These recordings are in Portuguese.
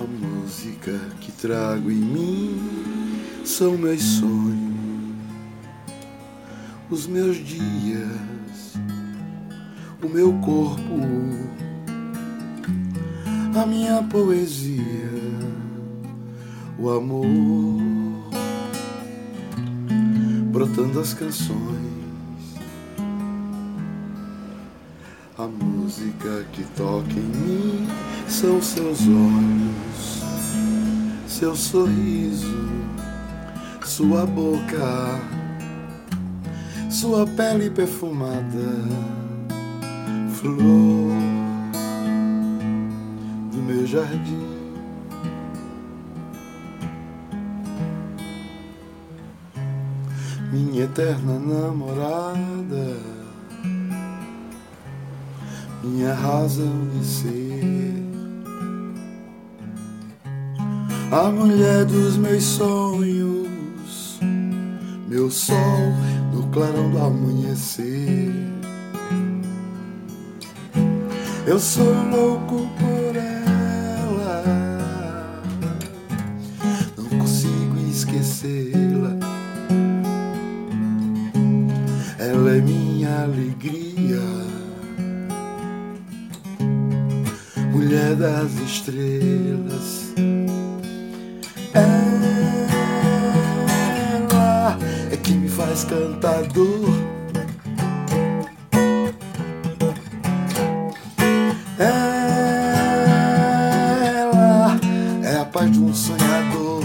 A música que trago em mim são meus sonhos, os meus dias, o meu corpo, a minha poesia, o amor, brotando as canções. A música que toca em mim são seus olhos, seu sorriso, sua boca, sua pele perfumada, flor do meu jardim. Minha eterna namorada minha razão de ser. A mulher dos meus sonhos, meu sol no clarão do amanhecer. Eu sou louco por ela, não consigo esquecê-la. Ela é minha alegria. mulher das estrelas. Que me faz cantador. Ela é a paz de um sonhador.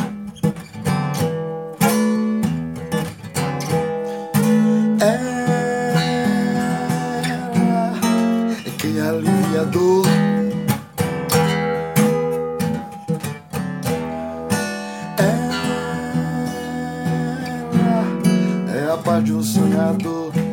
Ela é quem alivia a dor. O sonhador.